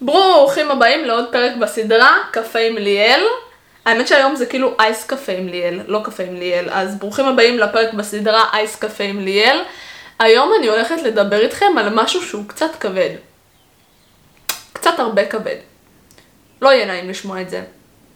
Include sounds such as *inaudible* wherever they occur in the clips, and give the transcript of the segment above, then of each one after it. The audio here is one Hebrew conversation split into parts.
ברוכים הבאים לעוד פרק בסדרה, קפה עם ליאל. האמת שהיום זה כאילו אייס קפה עם ליאל, לא קפה עם ליאל. אז ברוכים הבאים לפרק בסדרה אייס קפה עם ליאל. היום אני הולכת לדבר איתכם על משהו שהוא קצת כבד. קצת הרבה כבד. לא יהיה נעים לשמוע את זה.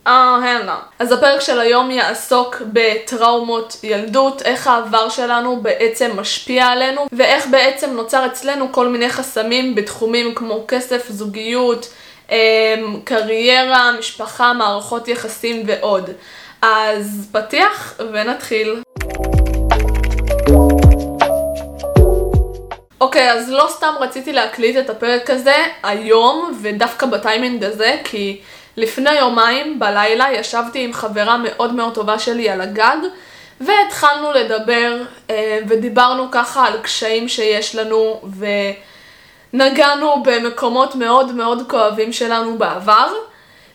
אה, הלאה. אז הפרק של היום יעסוק בטראומות ילדות, איך העבר שלנו בעצם משפיע עלינו, ואיך בעצם נוצר אצלנו כל מיני חסמים בתחומים כמו כסף, זוגיות, אמ, קריירה, משפחה, מערכות יחסים ועוד. אז פתיח ונתחיל. אוקיי, אז לא סתם רציתי להקליט את הפרק הזה היום, ודווקא בטיימינג הזה, כי לפני יומיים בלילה ישבתי עם חברה מאוד מאוד טובה שלי על הגג, והתחלנו לדבר, אה, ודיברנו ככה על קשיים שיש לנו, ונגענו במקומות מאוד מאוד כואבים שלנו בעבר,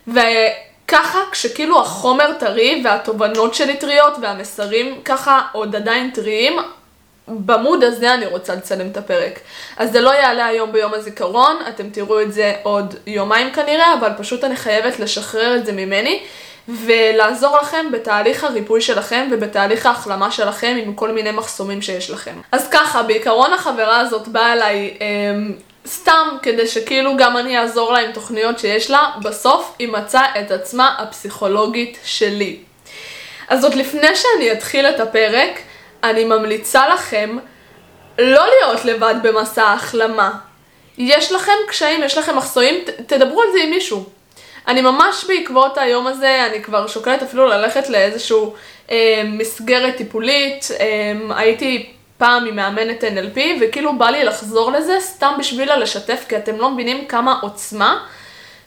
וככה כשכאילו החומר טרי והתובנות שלי טריות והמסרים ככה עוד עדיין טריים, במוד הזה אני רוצה לצלם את הפרק. אז זה לא יעלה היום ביום הזיכרון, אתם תראו את זה עוד יומיים כנראה, אבל פשוט אני חייבת לשחרר את זה ממני. ולעזור לכם בתהליך הריפוי שלכם ובתהליך ההחלמה שלכם עם כל מיני מחסומים שיש לכם. אז ככה, בעיקרון החברה הזאת באה אליי אה, סתם כדי שכאילו גם אני אעזור לה עם תוכניות שיש לה, בסוף היא מצאה את עצמה הפסיכולוגית שלי. אז עוד לפני שאני אתחיל את הפרק, אני ממליצה לכם לא להיות לבד במסע ההחלמה. יש לכם קשיים, יש לכם מחסומים, תדברו על זה עם מישהו. אני ממש בעקבות היום הזה, אני כבר שוקלת אפילו ללכת לאיזשהו אה, מסגרת טיפולית. אה, הייתי פעם עם מאמנת NLP, וכאילו בא לי לחזור לזה סתם בשביל לשתף, כי אתם לא מבינים כמה עוצמה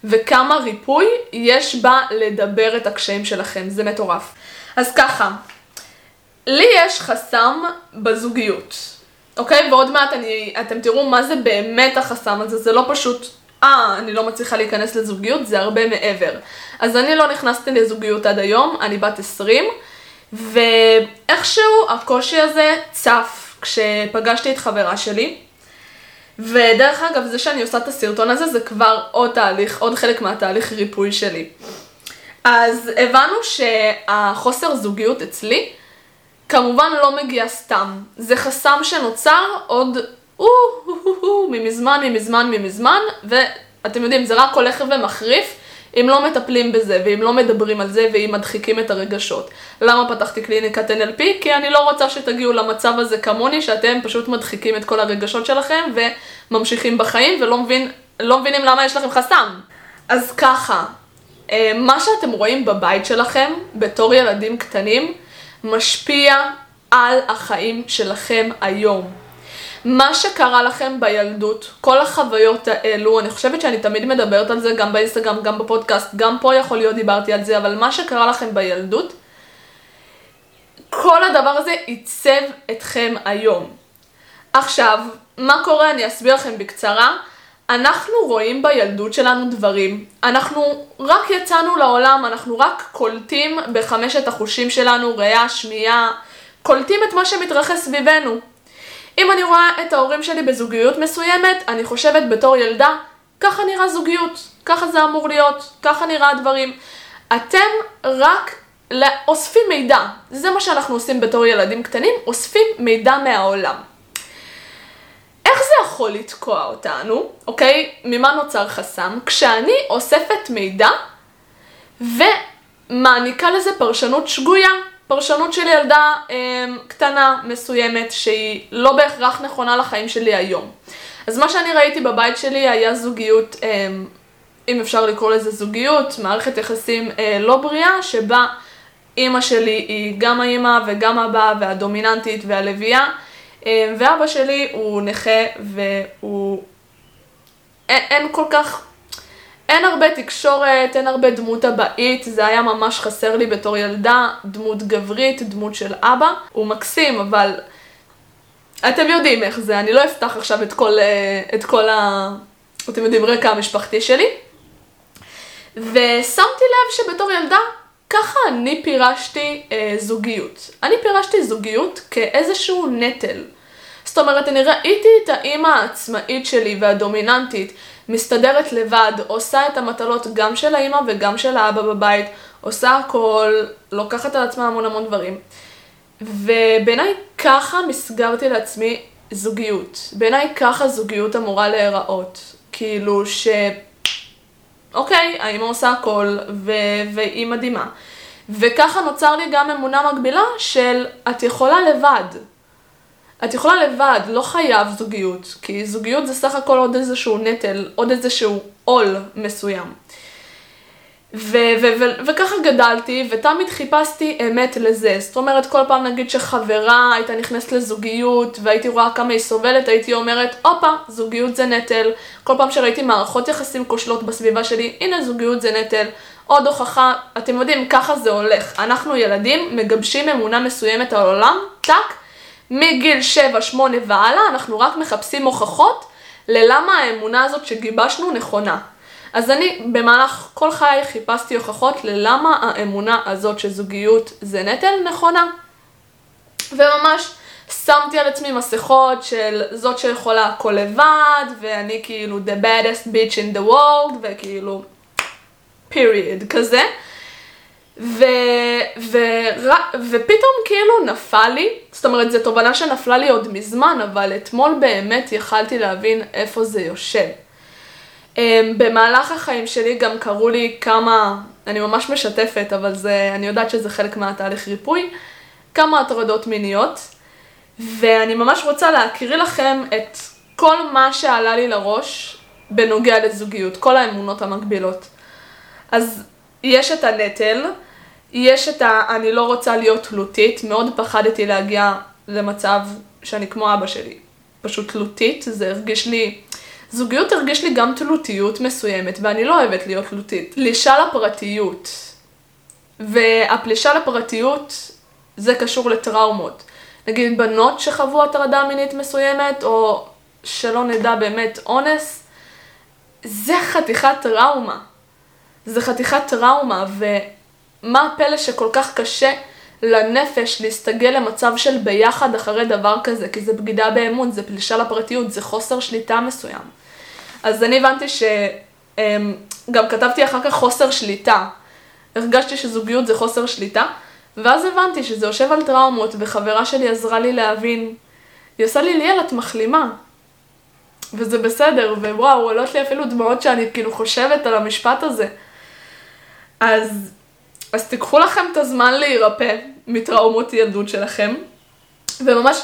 וכמה ריפוי יש בה לדבר את הקשיים שלכם, זה מטורף. אז ככה, לי יש חסם בזוגיות, אוקיי? ועוד מעט אני, אתם תראו מה זה באמת החסם הזה, זה לא פשוט, אה, אני לא מצליחה להיכנס לזוגיות, זה הרבה מעבר. אז אני לא נכנסתי לזוגיות עד היום, אני בת 20, ואיכשהו הקושי הזה צף כשפגשתי את חברה שלי. ודרך אגב, זה שאני עושה את הסרטון הזה, זה כבר עוד תהליך, עוד חלק מהתהליך ריפוי שלי. אז הבנו שהחוסר זוגיות אצלי, כמובן לא מגיע סתם. זה חסם שנוצר עוד ממזמן, ממזמן, ממזמן, ואתם יודעים, זה רק הולך ומחריף אם לא מטפלים בזה, ואם לא מדברים על זה, ואם מדחיקים את הרגשות. למה פתחתי קליניקת NLP? כי אני לא רוצה שתגיעו למצב הזה כמוני, שאתם פשוט מדחיקים את כל הרגשות שלכם, וממשיכים בחיים, ולא מבין, לא מבינים למה יש לכם חסם. אז ככה, אה, מה שאתם רואים בבית שלכם, בתור ילדים קטנים, משפיע על החיים שלכם היום. מה שקרה לכם בילדות, כל החוויות האלו, אני חושבת שאני תמיד מדברת על זה גם באינסטגרם, גם בפודקאסט, גם פה יכול להיות דיברתי על זה, אבל מה שקרה לכם בילדות, כל הדבר הזה עיצב אתכם היום. עכשיו, מה קורה? אני אסביר לכם בקצרה. אנחנו רואים בילדות שלנו דברים. אנחנו רק יצאנו לעולם, אנחנו רק קולטים בחמשת החושים שלנו, ראייה, שמיעה, קולטים את מה שמתרחש סביבנו. אם אני רואה את ההורים שלי בזוגיות מסוימת, אני חושבת בתור ילדה, ככה נראה זוגיות, ככה זה אמור להיות, ככה נראה הדברים. אתם רק אוספים מידע, זה מה שאנחנו עושים בתור ילדים קטנים, אוספים מידע מהעולם. זה יכול לתקוע אותנו, אוקיי? ממה נוצר חסם? כשאני אוספת מידע ומעניקה לזה פרשנות שגויה, פרשנות של ילדה אה, קטנה מסוימת שהיא לא בהכרח נכונה לחיים שלי היום. אז מה שאני ראיתי בבית שלי היה זוגיות, אה, אם אפשר לקרוא לזה זוגיות, מערכת יחסים אה, לא בריאה, שבה אימא שלי היא גם האימא וגם אבא והדומיננטית והלוויה. אמ, ואבא שלי הוא נכה והוא... אין, אין כל כך... אין הרבה תקשורת, אין הרבה דמות אבאית, זה היה ממש חסר לי בתור ילדה, דמות גברית, דמות של אבא. הוא מקסים, אבל אתם יודעים איך זה, אני לא אפתח עכשיו את כל, אה, את כל ה... אתם יודעים, רקע המשפחתי שלי. ושמתי לב שבתור ילדה, ככה אני פירשתי אה, זוגיות. אני פירשתי זוגיות כאיזשהו נטל. זאת אומרת, אני ראיתי את האימא העצמאית שלי והדומיננטית מסתדרת לבד, עושה את המטלות גם של האימא וגם של האבא בבית, עושה הכל, לוקחת על עצמה המון המון דברים. ובעיניי ככה מסגרתי לעצמי זוגיות. בעיניי ככה זוגיות אמורה להיראות. כאילו ש... אוקיי, האמא עושה הכל, ו... והיא מדהימה. וככה נוצר לי גם אמונה מקבילה של את יכולה לבד. את יכולה לבד, לא חייב זוגיות, כי זוגיות זה סך הכל עוד איזשהו נטל, עוד איזשהו עול מסוים. ו- ו- ו- וככה גדלתי, ותמיד חיפשתי אמת לזה. זאת אומרת, כל פעם נגיד שחברה הייתה נכנסת לזוגיות, והייתי רואה כמה היא סובלת, הייתי אומרת, הופה, זוגיות זה נטל. כל פעם שראיתי מערכות יחסים כושלות בסביבה שלי, הנה זוגיות זה נטל. עוד הוכחה, אתם יודעים, ככה זה הולך. אנחנו ילדים מגבשים אמונה מסוימת על עולם, טאק, מגיל 7-8 והלאה, אנחנו רק מחפשים הוכחות ללמה האמונה הזאת שגיבשנו נכונה. אז אני במהלך כל חיי חיפשתי הוכחות ללמה האמונה הזאת שזוגיות זה נטל נכונה. וממש שמתי על עצמי מסכות של זאת שיכולה הכל לבד, ואני כאילו the baddest bitch in the world, וכאילו period כזה. ו, ו, ו, ופתאום כאילו נפל לי, זאת אומרת זו תובנה שנפלה לי עוד מזמן, אבל אתמול באמת יכלתי להבין איפה זה יושב. Um, במהלך החיים שלי גם קרו לי כמה, אני ממש משתפת, אבל זה, אני יודעת שזה חלק מהתהליך ריפוי, כמה הטרדות מיניות, ואני ממש רוצה להקריא לכם את כל מה שעלה לי לראש בנוגע לזוגיות, כל האמונות המקבילות. אז יש את הנטל, יש את ה... אני לא רוצה להיות תלותית, מאוד פחדתי להגיע למצב שאני כמו אבא שלי. פשוט תלותית, זה הרגיש לי... זוגיות הרגיש לי גם תלותיות מסוימת, ואני לא אוהבת להיות תלותית. פלישה לפרטיות. והפלישה לפרטיות זה קשור לטראומות. נגיד בנות שחוו הטרדה מינית מסוימת, או שלא נדע באמת אונס, זה חתיכת טראומה. זה חתיכת טראומה, ומה הפלא שכל כך קשה לנפש להסתגל למצב של ביחד אחרי דבר כזה, כי זה בגידה באמון, זה פלישה לפרטיות, זה חוסר שליטה מסוים. אז אני הבנתי ש... אמ, כתבתי אחר כך חוסר שליטה. הרגשתי שזוגיות זה חוסר שליטה, ואז הבנתי שזה יושב על טראומות, וחברה שלי עזרה לי להבין. היא עושה לי ליאל, את מחלימה. וזה בסדר, ווואו, עולות לי אפילו דמעות שאני כאילו חושבת על המשפט הזה. אז, אז תיקחו לכם את הזמן להירפא מטראומות ילדות שלכם, וממש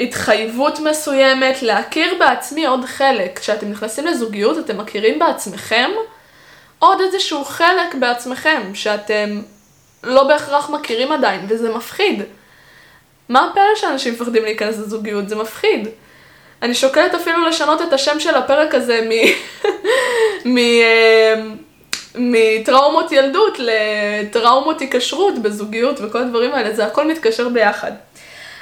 התחייבות מסוימת, להכיר בעצמי עוד חלק. כשאתם נכנסים לזוגיות, אתם מכירים בעצמכם עוד איזשהו חלק בעצמכם, שאתם לא בהכרח מכירים עדיין, וזה מפחיד. מה הפלא שאנשים מפחדים להיכנס לזוגיות? זה מפחיד. אני שוקלת אפילו לשנות את השם של הפרק הזה מ... *laughs* מ... אמ, מטראומות ילדות לטראומות היקשרות בזוגיות וכל הדברים האלה, זה הכל מתקשר ביחד.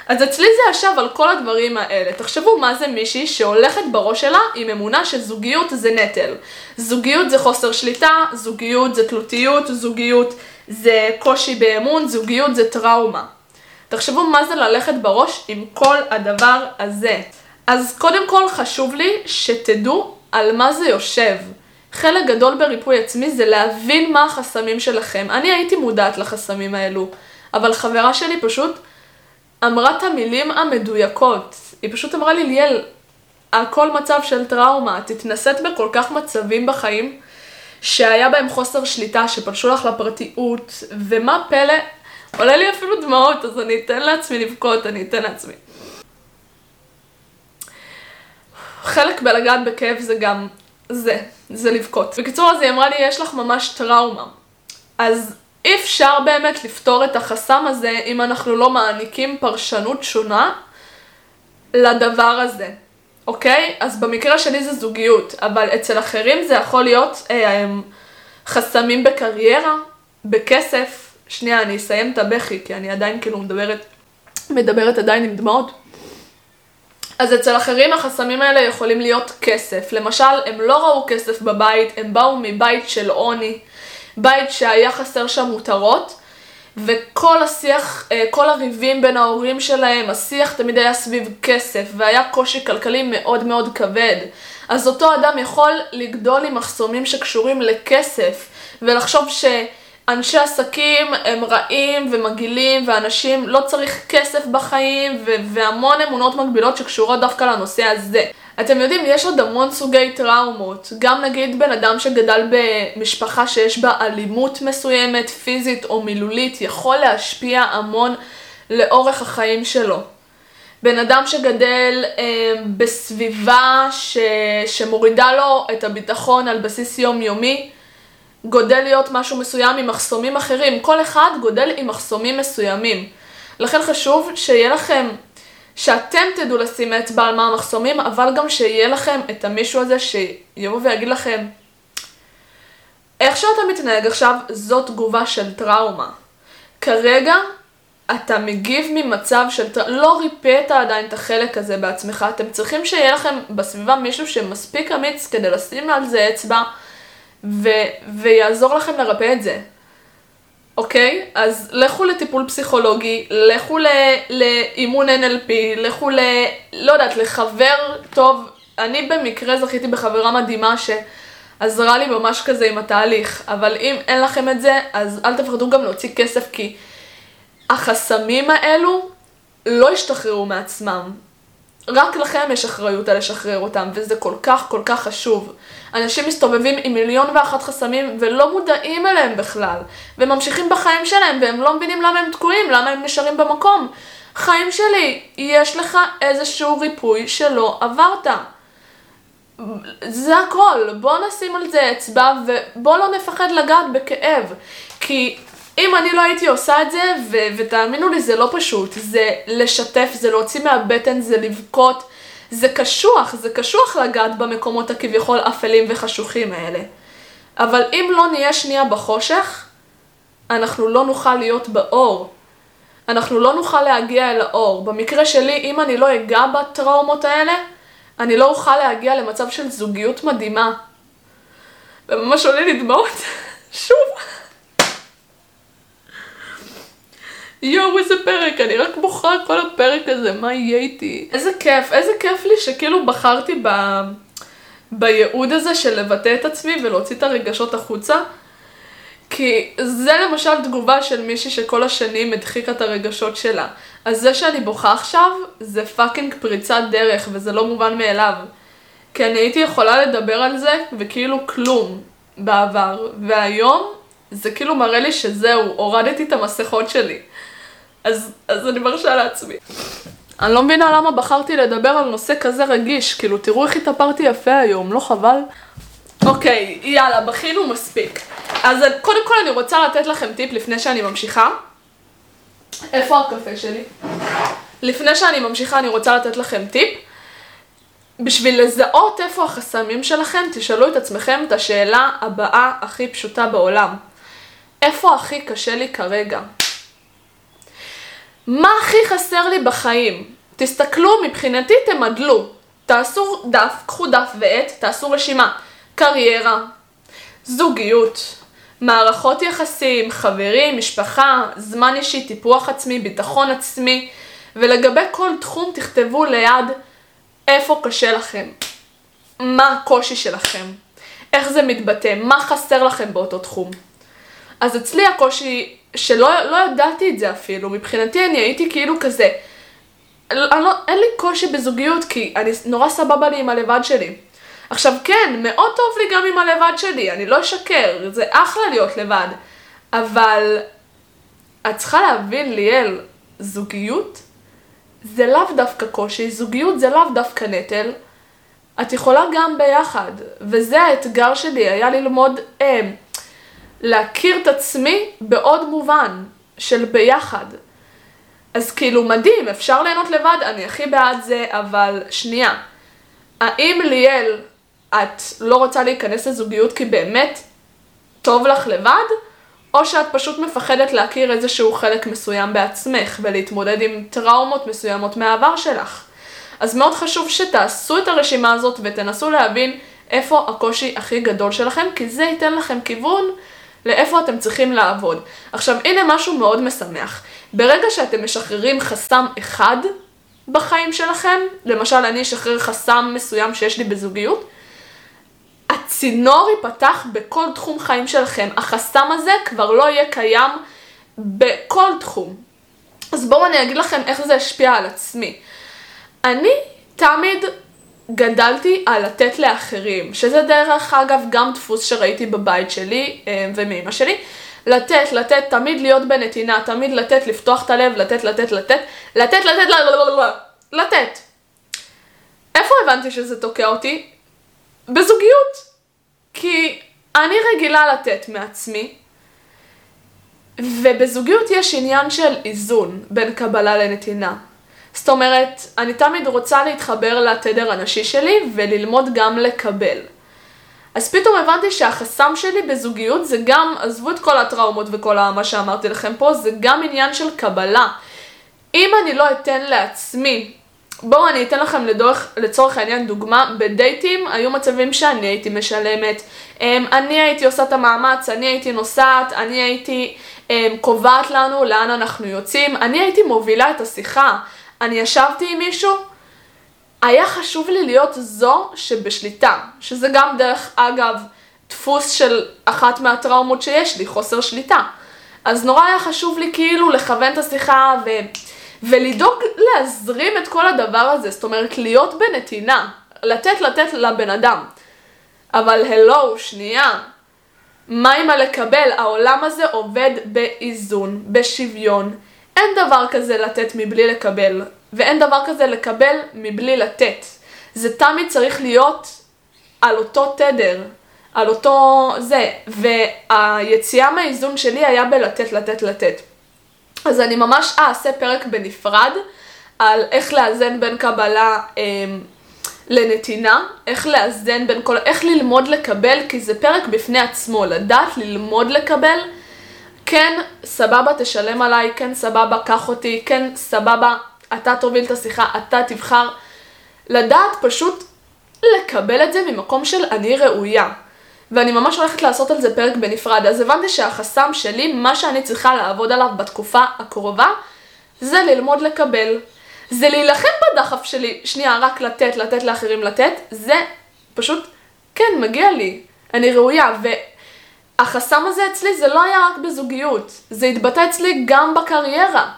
אז אצלי זה ישב על כל הדברים האלה. תחשבו מה זה מישהי שהולכת בראש שלה עם אמונה שזוגיות זה נטל. זוגיות זה חוסר שליטה, זוגיות זה תלותיות, זוגיות זה קושי באמון, זוגיות זה טראומה. תחשבו מה זה ללכת בראש עם כל הדבר הזה. אז קודם כל חשוב לי שתדעו על מה זה יושב. חלק גדול בריפוי עצמי זה להבין מה החסמים שלכם. אני הייתי מודעת לחסמים האלו, אבל חברה שלי פשוט אמרה את המילים המדויקות. היא פשוט אמרה לי, ליאל, הכל מצב של טראומה, את התנסית בכל כך מצבים בחיים שהיה בהם חוסר שליטה, שפלשו לך לפרטיות, ומה פלא, עולה לי אפילו דמעות, אז אני אתן לעצמי לבכות, אני אתן לעצמי. חלק בלגעת בכאב זה גם זה, זה לבכות. בקיצור, אז היא אמרה לי, יש לך ממש טראומה. אז אי אפשר באמת לפתור את החסם הזה אם אנחנו לא מעניקים פרשנות שונה לדבר הזה, אוקיי? אז במקרה שלי זה זוגיות, אבל אצל אחרים זה יכול להיות אה, חסמים בקריירה, בכסף. שנייה, אני אסיים את הבכי, כי אני עדיין כאילו מדברת, מדברת עדיין עם דמעות. אז אצל אחרים החסמים האלה יכולים להיות כסף. למשל, הם לא ראו כסף בבית, הם באו מבית של עוני. בית שהיה חסר שם מותרות, וכל השיח, אה, כל הריבים בין ההורים שלהם, השיח תמיד היה סביב כסף, והיה קושי כלכלי מאוד מאוד כבד. אז אותו אדם יכול לגדול עם מחסומים שקשורים לכסף, ולחשוב שאנשי עסקים הם רעים ומגעילים, ואנשים לא צריך כסף בחיים, והמון אמונות מגבילות שקשורות דווקא לנושא הזה. אתם יודעים, יש עוד המון סוגי טראומות. גם נגיד בן אדם שגדל במשפחה שיש בה אלימות מסוימת, פיזית או מילולית, יכול להשפיע המון לאורך החיים שלו. בן אדם שגדל אה, בסביבה ש... שמורידה לו את הביטחון על בסיס יומיומי, גודל להיות משהו מסוים עם מחסומים אחרים. כל אחד גודל עם מחסומים מסוימים. לכן חשוב שיהיה לכם שאתם תדעו לשים אצבע על מה המחסומים, אבל גם שיהיה לכם את המישהו הזה שיבוא ויגיד לכם, איך שאתה מתנהג עכשיו, זו תגובה של טראומה. כרגע אתה מגיב ממצב של טראומה, לא ריפאת עדיין את החלק הזה בעצמך, אתם צריכים שיהיה לכם בסביבה מישהו שמספיק אמיץ כדי לשים על זה אצבע ו- ויעזור לכם לרפא את זה. אוקיי? אז לכו לטיפול פסיכולוגי, לכו לאימון NLP, לכו ל... לא יודעת, לחבר טוב. אני במקרה זכיתי בחברה מדהימה שעזרה לי ממש כזה עם התהליך, אבל אם אין לכם את זה, אז אל תפחדו גם להוציא כסף, כי החסמים האלו לא ישתחררו מעצמם. רק לכם יש אחריות על לשחרר אותם, וזה כל כך כל כך חשוב. אנשים מסתובבים עם מיליון ואחת חסמים ולא מודעים אליהם בכלל, וממשיכים בחיים שלהם, והם לא מבינים למה הם תקועים, למה הם נשארים במקום. חיים שלי, יש לך איזשהו ריפוי שלא עברת. זה הכל, בוא נשים על זה אצבע ובוא לא נפחד לגעת בכאב. כי אם אני לא הייתי עושה את זה, ו- ותאמינו לי, זה לא פשוט. זה לשתף, זה להוציא מהבטן, זה לבכות. זה קשוח, זה קשוח לגעת במקומות הכביכול אפלים וחשוכים האלה. אבל אם לא נהיה שנייה בחושך, אנחנו לא נוכל להיות באור. אנחנו לא נוכל להגיע אל האור. במקרה שלי, אם אני לא אגע בטראומות האלה, אני לא אוכל להגיע למצב של זוגיות מדהימה. וממש עולה לי דמעות. *laughs* שוב. יואו, איזה פרק, אני רק בוכה כל הפרק הזה, מה יהיה איתי? איזה כיף, איזה כיף לי שכאילו בחרתי ב... בייעוד הזה של לבטא את עצמי ולהוציא את הרגשות החוצה. כי זה למשל תגובה של מישהי שכל השנים הדחיקה את הרגשות שלה. אז זה שאני בוכה עכשיו, זה fucking פריצת דרך, וזה לא מובן מאליו. כי אני הייתי יכולה לדבר על זה, וכאילו כלום בעבר. והיום, זה כאילו מראה לי שזהו, הורדתי את המסכות שלי. אז, אז אני מרשה לעצמי. אני לא מבינה למה בחרתי לדבר על נושא כזה רגיש, כאילו תראו איך התאפרתי יפה היום, לא חבל? אוקיי, יאללה, בכינו מספיק. אז קודם כל אני רוצה לתת לכם טיפ לפני שאני ממשיכה. איפה הקפה שלי? לפני שאני ממשיכה אני רוצה לתת לכם טיפ. בשביל לזהות איפה החסמים שלכם, תשאלו את עצמכם את השאלה הבאה הכי פשוטה בעולם. איפה הכי קשה לי כרגע? מה הכי חסר לי בחיים? תסתכלו, מבחינתי תמדלו. תעשו דף, קחו דף ועט, תעשו רשימה. קריירה, זוגיות, מערכות יחסים, חברים, משפחה, זמן אישי, טיפוח עצמי, ביטחון עצמי, ולגבי כל תחום תכתבו ליד איפה קשה לכם, מה הקושי שלכם, איך זה מתבטא, מה חסר לכם באותו תחום. אז אצלי הקושי שלא לא ידעתי את זה אפילו, מבחינתי אני הייתי כאילו כזה, אני לא, אין לי קושי בזוגיות כי אני נורא סבבה לי עם הלבד שלי. עכשיו כן, מאוד טוב לי גם עם הלבד שלי, אני לא אשקר, זה אחלה להיות לבד. אבל את צריכה להבין, ליאל, זוגיות זה לאו דווקא קושי, זוגיות זה לאו דווקא נטל. את יכולה גם ביחד, וזה האתגר שלי, היה ללמוד אה, להכיר את עצמי בעוד מובן של ביחד. אז כאילו מדהים, אפשר ליהנות לבד, אני הכי בעד זה, אבל שנייה. האם ליאל, את לא רוצה להיכנס לזוגיות כי באמת טוב לך לבד? או שאת פשוט מפחדת להכיר איזשהו חלק מסוים בעצמך ולהתמודד עם טראומות מסוימות מהעבר שלך. אז מאוד חשוב שתעשו את הרשימה הזאת ותנסו להבין איפה הקושי הכי גדול שלכם, כי זה ייתן לכם כיוון לאיפה אתם צריכים לעבוד. עכשיו, הנה משהו מאוד משמח. ברגע שאתם משחררים חסם אחד בחיים שלכם, למשל אני אשחרר חסם מסוים שיש לי בזוגיות, הצינור ייפתח בכל תחום חיים שלכם. החסם הזה כבר לא יהיה קיים בכל תחום. אז בואו אני אגיד לכם איך זה השפיע על עצמי. אני תמיד גדלתי על לתת לאחרים, שזה דרך אגב גם דפוס שראיתי בבית שלי אה, ומאמא שלי. לתת, לתת, תמיד להיות בנתינה, תמיד לתת, לפתוח את הלב, לתת, לתת, לתת, לתת, לתת, לתת. איפה הבנתי שזה תוקע אותי? בזוגיות. כי אני רגילה לתת מעצמי, ובזוגיות יש עניין של איזון בין קבלה לנתינה. זאת אומרת, אני תמיד רוצה להתחבר לתדר הנשי שלי וללמוד גם לקבל. אז פתאום הבנתי שהחסם שלי בזוגיות זה גם, עזבו את כל הטראומות וכל מה שאמרתי לכם פה, זה גם עניין של קבלה. אם אני לא אתן לעצמי, בואו אני אתן לכם לדוח, לצורך העניין דוגמה, בדייטים היו מצבים שאני הייתי משלמת, אמ, אני הייתי עושה את המאמץ, אני הייתי נוסעת, אני הייתי אמ, קובעת לנו לאן אנחנו יוצאים, אני הייתי מובילה את השיחה. אני ישבתי עם מישהו, היה חשוב לי להיות זו שבשליטה, שזה גם דרך אגב דפוס של אחת מהטראומות שיש לי, חוסר שליטה. אז נורא היה חשוב לי כאילו לכוון את השיחה ו... ולדאוג להזרים את כל הדבר הזה, זאת אומרת להיות בנתינה, לתת לתת לבן אדם. אבל הלו, שנייה, מה עם הלקבל? העולם הזה עובד באיזון, בשוויון. אין דבר כזה לתת מבלי לקבל, ואין דבר כזה לקבל מבלי לתת. זה תמיד צריך להיות על אותו תדר, על אותו זה, והיציאה מהאיזון שלי היה בלתת, לתת, לתת. אז אני ממש אעשה פרק בנפרד על איך לאזן בין קבלה אה, לנתינה, איך לאזן בין כל, איך ללמוד לקבל, כי זה פרק בפני עצמו, לדעת ללמוד לקבל. כן, סבבה, תשלם עליי, כן, סבבה, קח אותי, כן, סבבה, אתה תוביל את השיחה, אתה תבחר. לדעת פשוט לקבל את זה ממקום של אני ראויה. ואני ממש הולכת לעשות על זה פרק בנפרד. אז הבנתי שהחסם שלי, מה שאני צריכה לעבוד עליו בתקופה הקרובה, זה ללמוד לקבל. זה להילחם בדחף שלי, שנייה, רק לתת, לתת לאחרים לתת, זה פשוט, כן, מגיע לי, אני ראויה, והחסם הזה אצלי זה לא היה רק בזוגיות, זה התבטא אצלי גם בקריירה,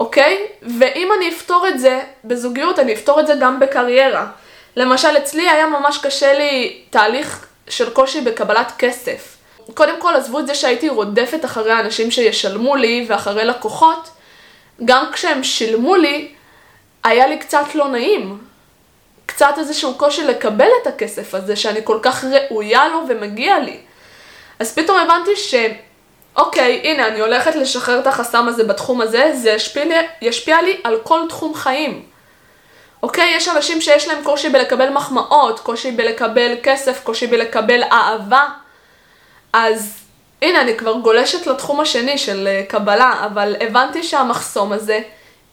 אוקיי? ואם אני אפתור את זה בזוגיות, אני אפתור את זה גם בקריירה. למשל, אצלי היה ממש קשה לי תהליך של קושי בקבלת כסף. קודם כל, עזבו את זה שהייתי רודפת אחרי אנשים שישלמו לי ואחרי לקוחות, גם כשהם שילמו לי, היה לי קצת לא נעים. קצת איזשהו קושי לקבל את הכסף הזה, שאני כל כך ראויה לו ומגיע לי. אז פתאום הבנתי ש... אוקיי, הנה, אני הולכת לשחרר את החסם הזה בתחום הזה, זה ישפיע לי, ישפיע לי על כל תחום חיים. אוקיי, יש אנשים שיש להם קושי בלקבל מחמאות, קושי בלקבל כסף, קושי בלקבל אהבה. אז הנה, אני כבר גולשת לתחום השני של אה, קבלה, אבל הבנתי שהמחסום הזה,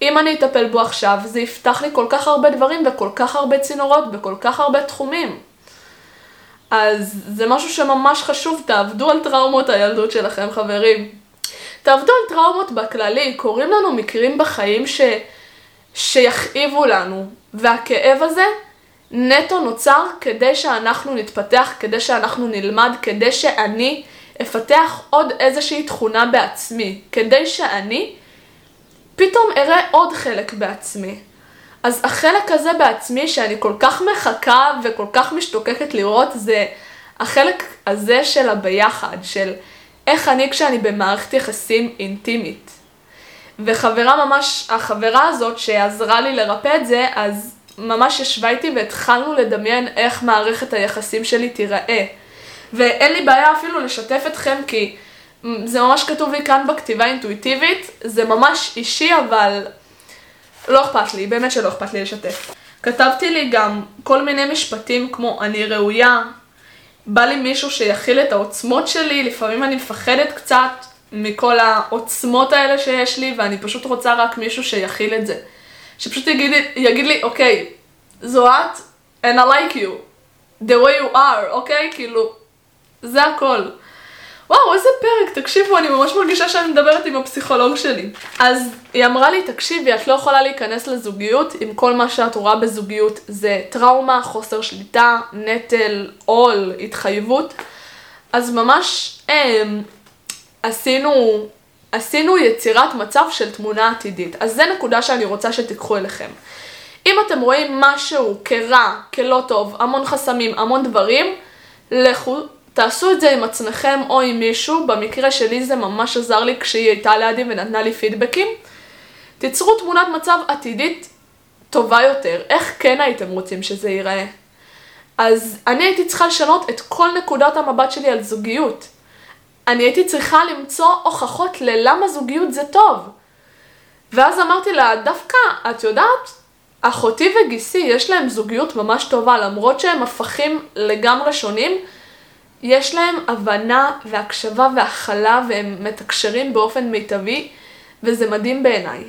אם אני אטפל בו עכשיו, זה יפתח לי כל כך הרבה דברים וכל כך הרבה צינורות בכל כך הרבה תחומים. אז זה משהו שממש חשוב, תעבדו על טראומות הילדות שלכם, חברים. תעבדו על טראומות בכללי, קורים לנו מקרים בחיים ש... שיכאיבו לנו, והכאב הזה נטו נוצר כדי שאנחנו נתפתח, כדי שאנחנו נלמד, כדי שאני אפתח עוד איזושהי תכונה בעצמי, כדי שאני פתאום אראה עוד חלק בעצמי. אז החלק הזה בעצמי שאני כל כך מחכה וכל כך משתוקקת לראות זה החלק הזה של הביחד, של איך אני כשאני במערכת יחסים אינטימית. וחברה ממש, החברה הזאת שעזרה לי לרפא את זה, אז ממש ישבה איתי והתחלנו לדמיין איך מערכת היחסים שלי תיראה. ואין לי בעיה אפילו לשתף אתכם כי זה ממש כתוב לי כאן בכתיבה אינטואיטיבית, זה ממש אישי אבל לא אכפת לי, באמת שלא אכפת לי לשתף. כתבתי לי גם כל מיני משפטים כמו אני ראויה, בא לי מישהו שיכיל את העוצמות שלי, לפעמים אני מפחדת קצת מכל העוצמות האלה שיש לי ואני פשוט רוצה רק מישהו שיכיל את זה. שפשוט יגיד, יגיד לי, אוקיי, זו את, and I like you, the way you are, אוקיי? כאילו, זה הכל. וואו, איזה פרק, תקשיבו, אני ממש מרגישה שאני מדברת עם הפסיכולוג שלי. אז היא אמרה לי, תקשיבי, את לא יכולה להיכנס לזוגיות אם כל מה שאת רואה בזוגיות זה טראומה, חוסר שליטה, נטל, עול, התחייבות. אז ממש אה, עשינו, עשינו יצירת מצב של תמונה עתידית. אז זה נקודה שאני רוצה שתיקחו אליכם. אם אתם רואים משהו כרע, כלא טוב, המון חסמים, המון דברים, לכו, תעשו את זה עם עצמכם או עם מישהו, במקרה שלי זה ממש עזר לי כשהיא הייתה לידי ונתנה לי פידבקים. תיצרו תמונת מצב עתידית טובה יותר. איך כן הייתם רוצים שזה ייראה? אז אני הייתי צריכה לשנות את כל נקודת המבט שלי על זוגיות. אני הייתי צריכה למצוא הוכחות ללמה זוגיות זה טוב. ואז אמרתי לה, דווקא, את יודעת, אחותי וגיסי יש להם זוגיות ממש טובה, למרות שהם הפכים לגמרי שונים, יש להם הבנה והקשבה והכלה והם מתקשרים באופן מיטבי, וזה מדהים בעיניי.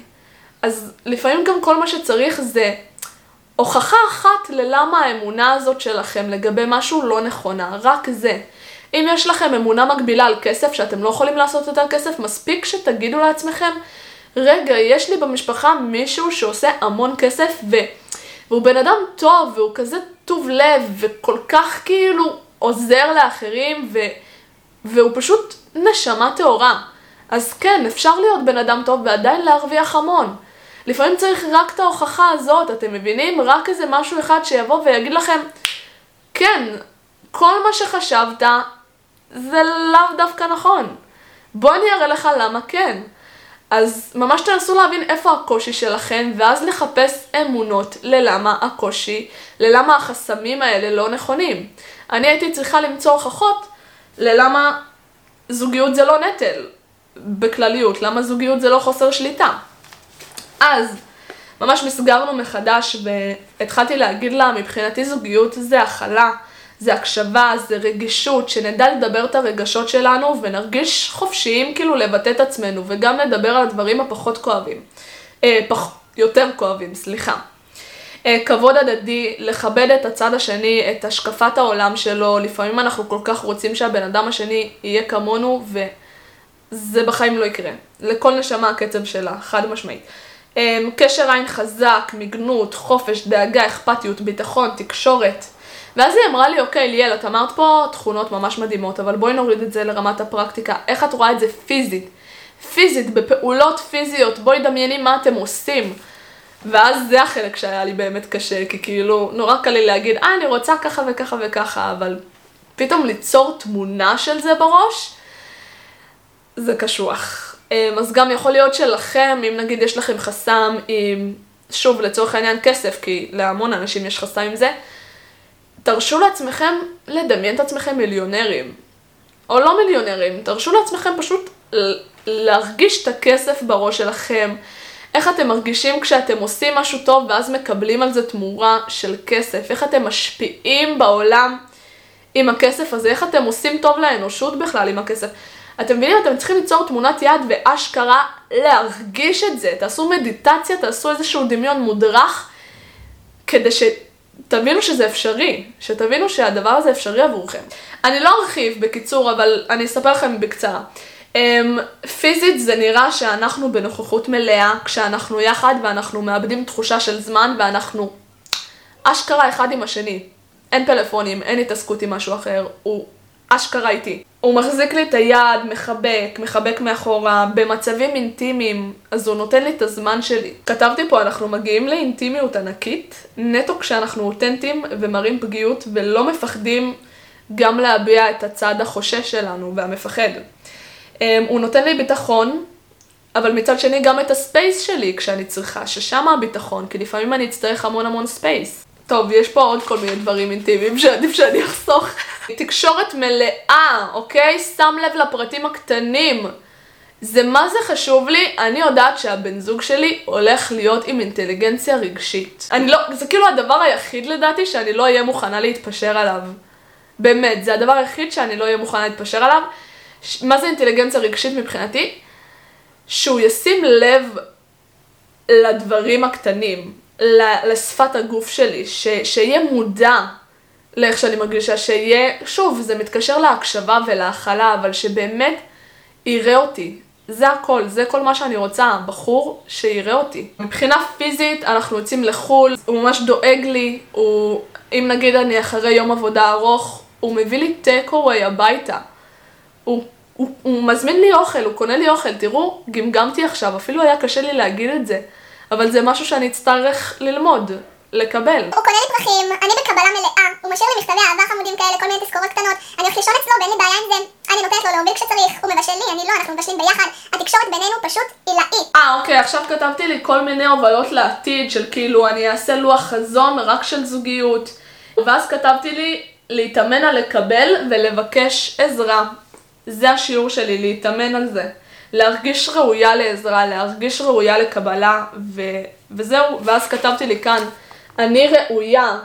אז לפעמים גם כל מה שצריך זה הוכחה אחת ללמה האמונה הזאת שלכם לגבי משהו לא נכונה, רק זה. אם יש לכם אמונה מקבילה על כסף, שאתם לא יכולים לעשות יותר כסף, מספיק שתגידו לעצמכם, רגע, יש לי במשפחה מישהו שעושה המון כסף, ו... והוא בן אדם טוב, והוא כזה טוב לב, וכל כך כאילו עוזר לאחרים, ו... והוא פשוט נשמה טהורה. אז כן, אפשר להיות בן אדם טוב ועדיין להרוויח המון. לפעמים צריך רק את ההוכחה הזאת, אתם מבינים? רק איזה משהו אחד שיבוא ויגיד לכם, כן, כל מה שחשבת זה לאו דווקא נכון. בוא אני אראה לך למה כן. אז ממש תנסו להבין איפה הקושי שלכם, ואז לחפש אמונות ללמה הקושי, ללמה החסמים האלה לא נכונים. אני הייתי צריכה למצוא הוכחות ללמה זוגיות זה לא נטל, בכלליות, למה זוגיות זה לא חוסר שליטה. אז ממש מסגרנו מחדש והתחלתי להגיד לה, מבחינתי זוגיות זה הכלה, זה הקשבה, זה רגישות, שנדע לדבר את הרגשות שלנו ונרגיש חופשיים כאילו לבטא את עצמנו וגם לדבר על הדברים הפחות כואבים. אה, פח, יותר כואבים, סליחה. אה, כבוד הדדי, לכבד את הצד השני, את השקפת העולם שלו, לפעמים אנחנו כל כך רוצים שהבן אדם השני יהיה כמונו וזה בחיים לא יקרה. לכל נשמה הקצב שלה, חד משמעית. אה, קשר עין חזק, מגנות, חופש, דאגה, אכפתיות, ביטחון, תקשורת. ואז היא אמרה לי, אוקיי, ליאל, את אמרת פה תכונות ממש מדהימות, אבל בואי נוריד את זה לרמת הפרקטיקה. איך את רואה את זה פיזית? פיזית, בפעולות פיזיות, בואי דמייני מה אתם עושים. ואז זה החלק שהיה לי באמת קשה, כי כאילו, נורא קל לי להגיד, אה, אני רוצה ככה וככה וככה, אבל פתאום ליצור תמונה של זה בראש, זה קשוח. אמ, אז גם יכול להיות שלכם, אם נגיד יש לכם חסם עם, שוב, לצורך העניין כסף, כי להמון אנשים יש חסם עם זה, תרשו לעצמכם לדמיין את עצמכם מיליונרים. או לא מיליונרים, תרשו לעצמכם פשוט להרגיש את הכסף בראש שלכם. איך אתם מרגישים כשאתם עושים משהו טוב ואז מקבלים על זה תמורה של כסף? איך אתם משפיעים בעולם עם הכסף הזה? איך אתם עושים טוב לאנושות בכלל עם הכסף? אתם מבינים? אתם צריכים ליצור תמונת יד ואשכרה להרגיש את זה. תעשו מדיטציה, תעשו איזשהו דמיון מודרך כדי ש... תבינו שזה אפשרי, שתבינו שהדבר הזה אפשרי עבורכם. אני לא ארחיב בקיצור, אבל אני אספר לכם בקצרה. Um, פיזית זה נראה שאנחנו בנוכחות מלאה, כשאנחנו יחד ואנחנו מאבדים תחושה של זמן ואנחנו אשכרה אחד עם השני. אין פלאפונים, אין התעסקות עם משהו אחר, הוא אשכרה איתי. הוא מחזיק לי את היד, מחבק, מחבק מאחורה, במצבים אינטימיים, אז הוא נותן לי את הזמן שלי. כתבתי פה, אנחנו מגיעים לאינטימיות ענקית, נטו כשאנחנו אותנטיים ומראים פגיעות ולא מפחדים גם להביע את הצד החושש שלנו והמפחד. אמ, הוא נותן לי ביטחון, אבל מצד שני גם את ה space שלי כשאני צריכה, ששם הביטחון, כי לפעמים אני אצטרך המון המון space. טוב, יש פה עוד כל מיני דברים אינטימיים שעדיף שאני אחסוך. תקשורת מלאה, אוקיי? שם לב לפרטים הקטנים. זה מה זה חשוב לי, אני יודעת שהבן זוג שלי הולך להיות עם אינטליגנציה רגשית. אני לא, זה כאילו הדבר היחיד לדעתי שאני לא אהיה מוכנה להתפשר עליו. באמת, זה הדבר היחיד שאני לא אהיה מוכנה להתפשר עליו. ש... מה זה אינטליגנציה רגשית מבחינתי? שהוא ישים לב לדברים הקטנים. לשפת הגוף שלי, ש, שיהיה מודע לאיך שאני מרגישה, שיהיה, שוב, זה מתקשר להקשבה ולהכלה, אבל שבאמת יראה אותי. זה הכל, זה כל מה שאני רוצה, בחור שיראה אותי. מבחינה פיזית, אנחנו יוצאים לחו"ל, הוא ממש דואג לי, הוא, אם נגיד אני אחרי יום עבודה ארוך, הוא מביא לי טייק אווי הביתה. הוא, הוא, הוא מזמין לי אוכל, הוא קונה לי אוכל, תראו, גמגמתי עכשיו, אפילו היה קשה לי להגיד את זה, אבל זה משהו שאני אצטרך ללמוד. לקבל. הוא קונה לי פרחים, אני בקבלה מלאה, הוא משאיר לי מכתבי אהבה חמודים כאלה, כל מיני תזכורות קטנות, אני הולך לישון אצלו ואין לי בעיה עם זה, אני נותנת לו להוביל כשצריך, הוא מבשל לי, אני לא, אנחנו מבשלים ביחד, התקשורת בינינו פשוט עילאית. אה, אוקיי, עכשיו כתבתי לי כל מיני הובלות לעתיד של כאילו אני אעשה לוח חזון רק של זוגיות, ואז כתבתי לי להתאמן על לקבל ולבקש עזרה. זה השיעור שלי, להתאמן על זה. להרגיש ראויה לעזרה, להרגיש ראויה לקבלה, ו... וזהו, ואז כתבתי לי כאן, אני ראויה,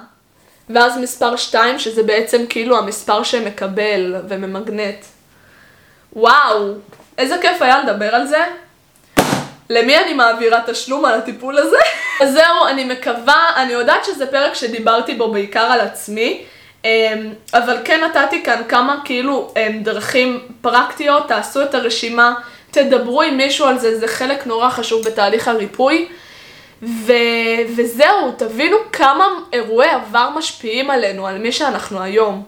ואז מספר 2, שזה בעצם כאילו המספר שמקבל וממגנט. וואו, איזה כיף היה לדבר על זה. למי אני מעבירה תשלום על הטיפול הזה? *laughs* אז זהו, אני מקווה, אני יודעת שזה פרק שדיברתי בו בעיקר על עצמי, אמ, אבל כן נתתי כאן כמה כאילו אמ, דרכים פרקטיות, תעשו את הרשימה, תדברו עם מישהו על זה, זה חלק נורא חשוב בתהליך הריפוי. ו... וזהו, תבינו כמה אירועי עבר משפיעים עלינו, על מי שאנחנו היום.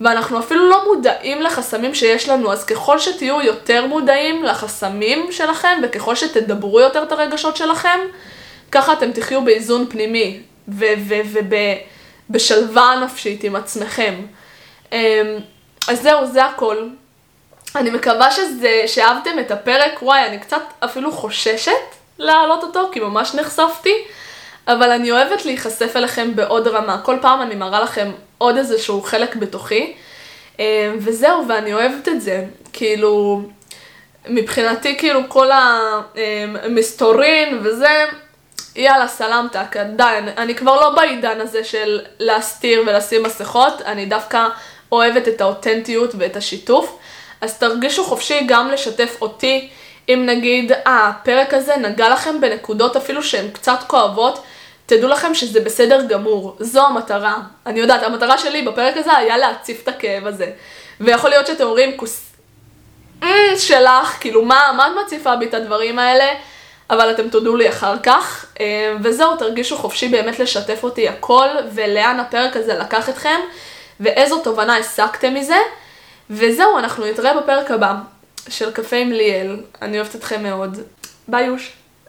ואנחנו אפילו לא מודעים לחסמים שיש לנו, אז ככל שתהיו יותר מודעים לחסמים שלכם, וככל שתדברו יותר את הרגשות שלכם, ככה אתם תחיו באיזון פנימי, ובשלווה נפשית עם עצמכם. אמ, אז זהו, זה הכל. אני מקווה שזה, שאהבתם את הפרק, וואי, אני קצת אפילו חוששת להעלות אותו, כי ממש נחשפתי, אבל אני אוהבת להיחשף אליכם בעוד רמה. כל פעם אני מראה לכם עוד איזשהו חלק בתוכי, אה, וזהו, ואני אוהבת את זה. כאילו, מבחינתי, כאילו, כל המסתורין וזה, יאללה, סלמתק, די, אני כבר לא בעידן הזה של להסתיר ולשים מסכות, אני דווקא אוהבת את האותנטיות ואת השיתוף. אז תרגישו חופשי גם לשתף אותי. אם נגיד, הפרק הזה נגע לכם בנקודות אפילו שהן קצת כואבות, תדעו לכם שזה בסדר גמור, זו המטרה. אני יודעת, המטרה שלי בפרק הזה היה להציף את הכאב הזה. ויכול להיות שאתם אומרים, כוס... אה, שלך, כאילו, מה, מה את מציפה בי את הדברים האלה? אבל אתם תודו לי אחר כך. אה, וזהו, תרגישו חופשי באמת לשתף אותי הכל, ולאן הפרק הזה לקח אתכם, ואיזו תובנה הסקתם מזה. וזהו, אנחנו נתראה בפרק הבא. של קפה עם ליאל. אני אוהבת אתכם מאוד. ביי יוש.